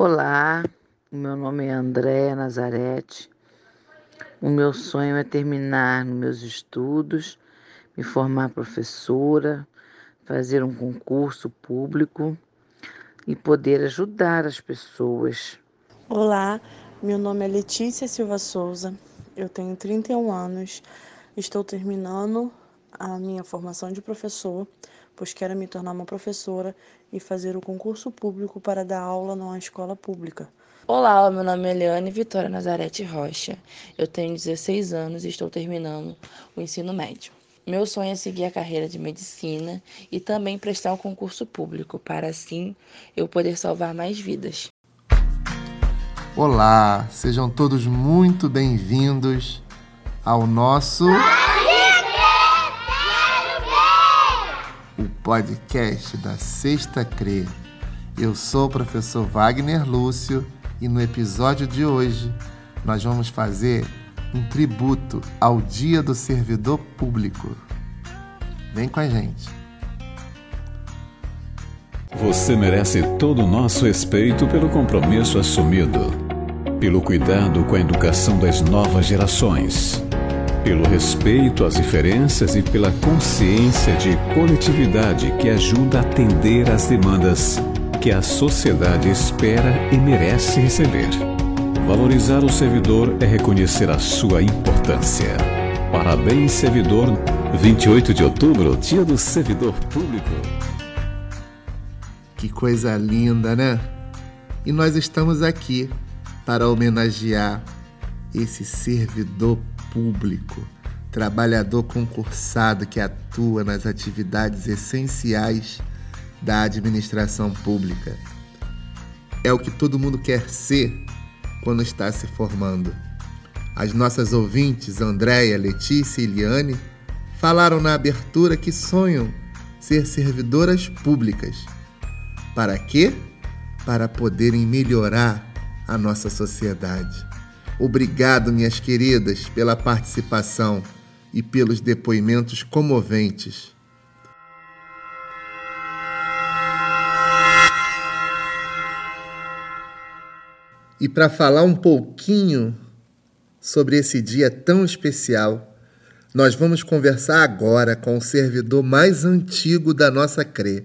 Olá, meu nome é Andréa Nazarete. O meu sonho é terminar meus estudos, me formar professora, fazer um concurso público e poder ajudar as pessoas. Olá, meu nome é Letícia Silva Souza, eu tenho 31 anos, estou terminando a minha formação de professor, pois quero me tornar uma professora e fazer o concurso público para dar aula numa escola pública. Olá, meu nome é Leane Vitória Nazarete Rocha. Eu tenho 16 anos e estou terminando o ensino médio. Meu sonho é seguir a carreira de medicina e também prestar um concurso público, para assim eu poder salvar mais vidas. Olá, sejam todos muito bem-vindos ao nosso. O podcast da Sexta CRE. Eu sou o professor Wagner Lúcio e no episódio de hoje nós vamos fazer um tributo ao Dia do Servidor Público. Vem com a gente. Você merece todo o nosso respeito pelo compromisso assumido, pelo cuidado com a educação das novas gerações, pelo respeito às diferenças e pela consciência de coletividade que ajuda a atender às demandas que a sociedade espera e merece receber. Valorizar o servidor é reconhecer a sua importância. Parabéns, servidor. 28 de outubro, Dia do Servidor Público. Que coisa linda, né? E nós estamos aqui para homenagear esse servidor público, trabalhador concursado que atua nas atividades essenciais da administração pública. É o que todo mundo quer ser quando está se formando. As nossas ouvintes, Andréia, Letícia e Liane, falaram na abertura que sonham ser servidoras públicas. Para quê? Para poderem melhorar a nossa sociedade. Obrigado, minhas queridas, pela participação e pelos depoimentos comoventes. E para falar um pouquinho sobre esse dia tão especial, nós vamos conversar agora com o servidor mais antigo da nossa CRE.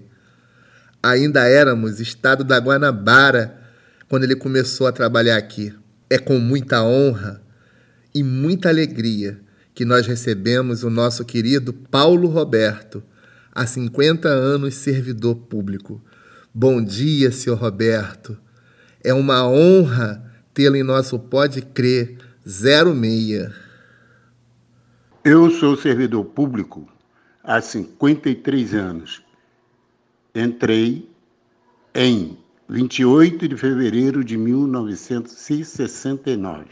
Ainda éramos estado da Guanabara quando ele começou a trabalhar aqui. É com muita honra e muita alegria que nós recebemos o nosso querido Paulo Roberto, há 50 anos servidor público. Bom dia, senhor Roberto. É uma honra tê-lo em nosso Pode Crer 06. Eu sou servidor público há 53 anos. Entrei em 28 de fevereiro de 1969.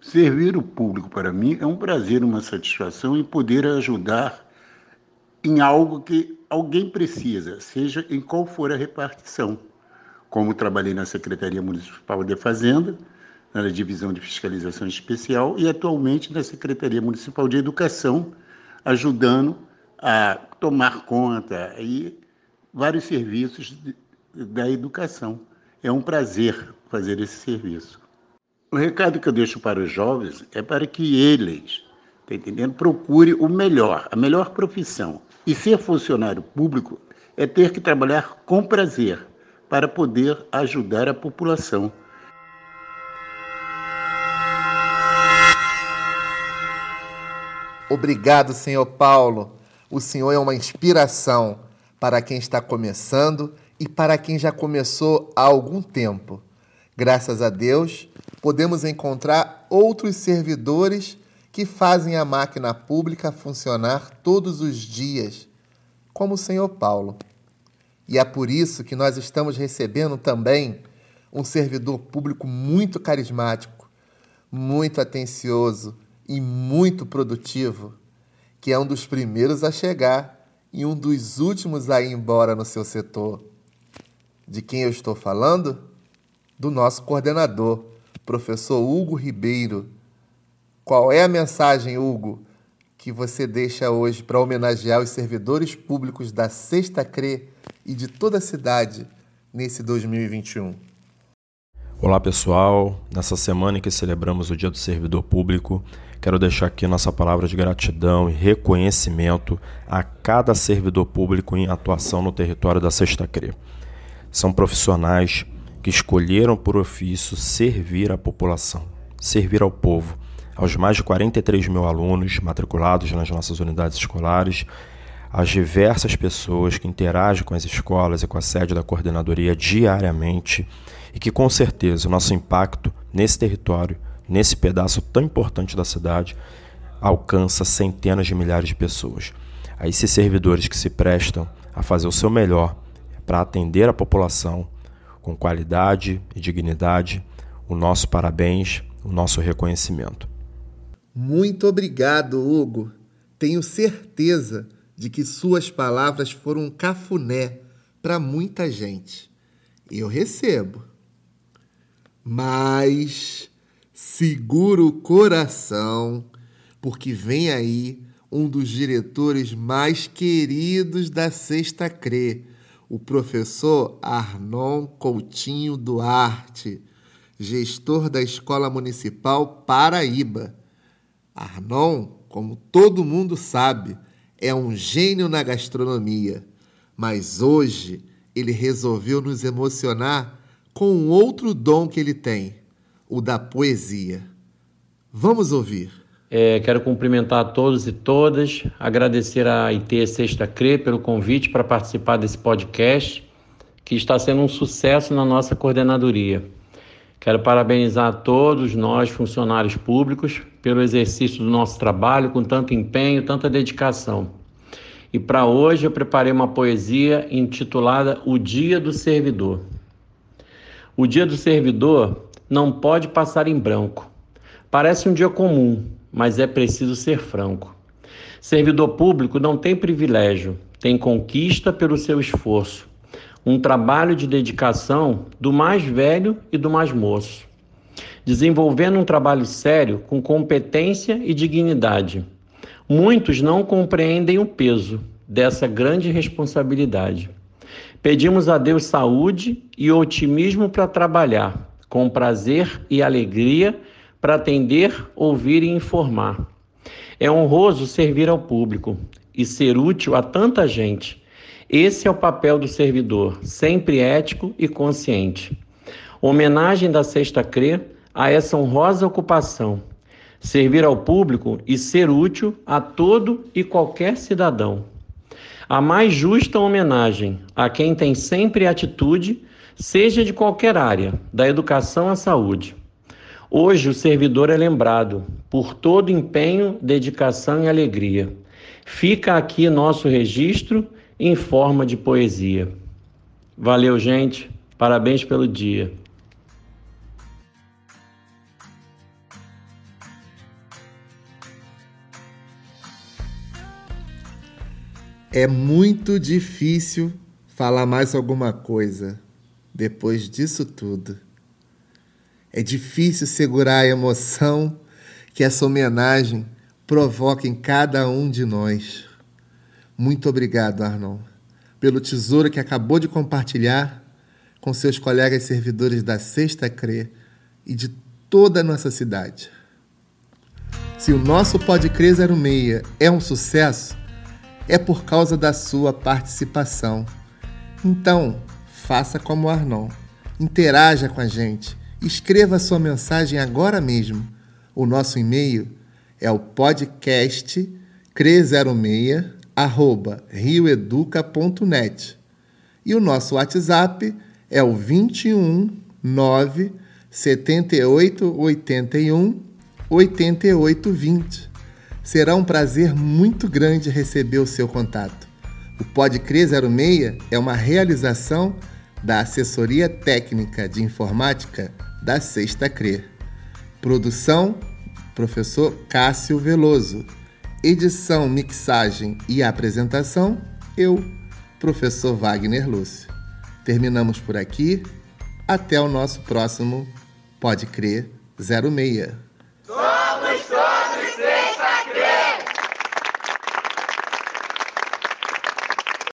Servir o público para mim é um prazer, uma satisfação em poder ajudar em algo que alguém precisa, seja em qual for a repartição como trabalhei na Secretaria Municipal de Fazenda, na Divisão de Fiscalização Especial, e atualmente na Secretaria Municipal de Educação, ajudando a tomar conta e vários serviços da educação. É um prazer fazer esse serviço. O recado que eu deixo para os jovens é para que eles, tá entendendo, procure o melhor, a melhor profissão. E ser funcionário público é ter que trabalhar com prazer, para poder ajudar a população. Obrigado, senhor Paulo. O senhor é uma inspiração para quem está começando e para quem já começou há algum tempo. Graças a Deus, podemos encontrar outros servidores que fazem a máquina pública funcionar todos os dias, como o senhor Paulo. E é por isso que nós estamos recebendo também um servidor público muito carismático, muito atencioso e muito produtivo, que é um dos primeiros a chegar e um dos últimos a ir embora no seu setor. De quem eu estou falando? Do nosso coordenador, professor Hugo Ribeiro. Qual é a mensagem, Hugo, que você deixa hoje para homenagear os servidores públicos da Sexta CRE e de toda a cidade nesse 2021? Olá pessoal, nessa semana em que celebramos o Dia do Servidor Público, quero deixar aqui nossa palavra de gratidão e reconhecimento a cada servidor público em atuação no território da Sexta CRE. São profissionais que escolheram por ofício servir a população, servir ao povo, aos mais de 43 mil alunos matriculados nas nossas unidades escolares, às diversas pessoas que interagem com as escolas e com a sede da coordenadoria diariamente e que com certeza o nosso impacto nesse território, nesse pedaço tão importante da cidade, alcança centenas de milhares de pessoas. A esses servidores que se prestam a fazer o seu melhor para atender a população com qualidade e dignidade, o nosso parabéns, o nosso reconhecimento. Muito obrigado, Hugo. Tenho certeza de que suas palavras foram um cafuné para muita gente. Eu recebo. Mas segura o coração, porque vem aí um dos diretores mais queridos da Sexta CRE, o professor Arnon Coutinho Duarte, gestor da Escola Municipal Paraíba. Arnon, como todo mundo sabe, é um gênio na gastronomia, mas hoje ele resolveu nos emocionar com um outro dom que ele tem, o da poesia. Vamos ouvir. É, quero cumprimentar a todos e todas, agradecer à IT Sexta CRE pelo convite para participar desse podcast, que está sendo um sucesso na nossa coordenadoria. Quero parabenizar a todos nós, funcionários públicos, pelo exercício do nosso trabalho com tanto empenho, tanta dedicação. E para hoje eu preparei uma poesia intitulada O Dia do Servidor. O Dia do Servidor não pode passar em branco. Parece um dia comum, mas é preciso ser franco. Servidor público não tem privilégio, tem conquista pelo seu esforço um trabalho de dedicação do mais velho e do mais moço, desenvolvendo um trabalho sério com competência e dignidade. Muitos não compreendem o peso dessa grande responsabilidade. Pedimos a Deus saúde e otimismo para trabalhar, com prazer e alegria para atender, ouvir e informar. É honroso servir ao público e ser útil a tanta gente esse é o papel do servidor, sempre ético e consciente. Homenagem da Sexta CRE a essa honrosa ocupação, servir ao público e ser útil a todo e qualquer cidadão. A mais justa homenagem a quem tem sempre atitude, seja de qualquer área, da educação à saúde. Hoje o servidor é lembrado por todo empenho, dedicação e alegria. Fica aqui nosso registro em forma de poesia. Valeu, gente. Parabéns pelo dia. É muito difícil falar mais alguma coisa depois disso tudo. É difícil segurar a emoção que essa homenagem provoca em cada um de nós. Muito obrigado, Arnon, pelo tesouro que acabou de compartilhar com seus colegas servidores da Sexta CRE e de toda a nossa cidade. Se o nosso Pode Crer 06 é um sucesso, é por causa da sua participação. Então, faça como o Arnon. Interaja com a gente. Escreva sua mensagem agora mesmo. O nosso e-mail é o podcast cre06 arroba rioeduca.net. E o nosso WhatsApp é o 21 9 78 81 88 20. Será um prazer muito grande receber o seu contato. O Pode Crer 06 é uma realização da Assessoria Técnica de Informática da Sexta Crer. Produção: Professor Cássio Veloso. Edição, mixagem e apresentação, eu, professor Wagner Lúcio. Terminamos por aqui. Até o nosso próximo Pode Crer 06.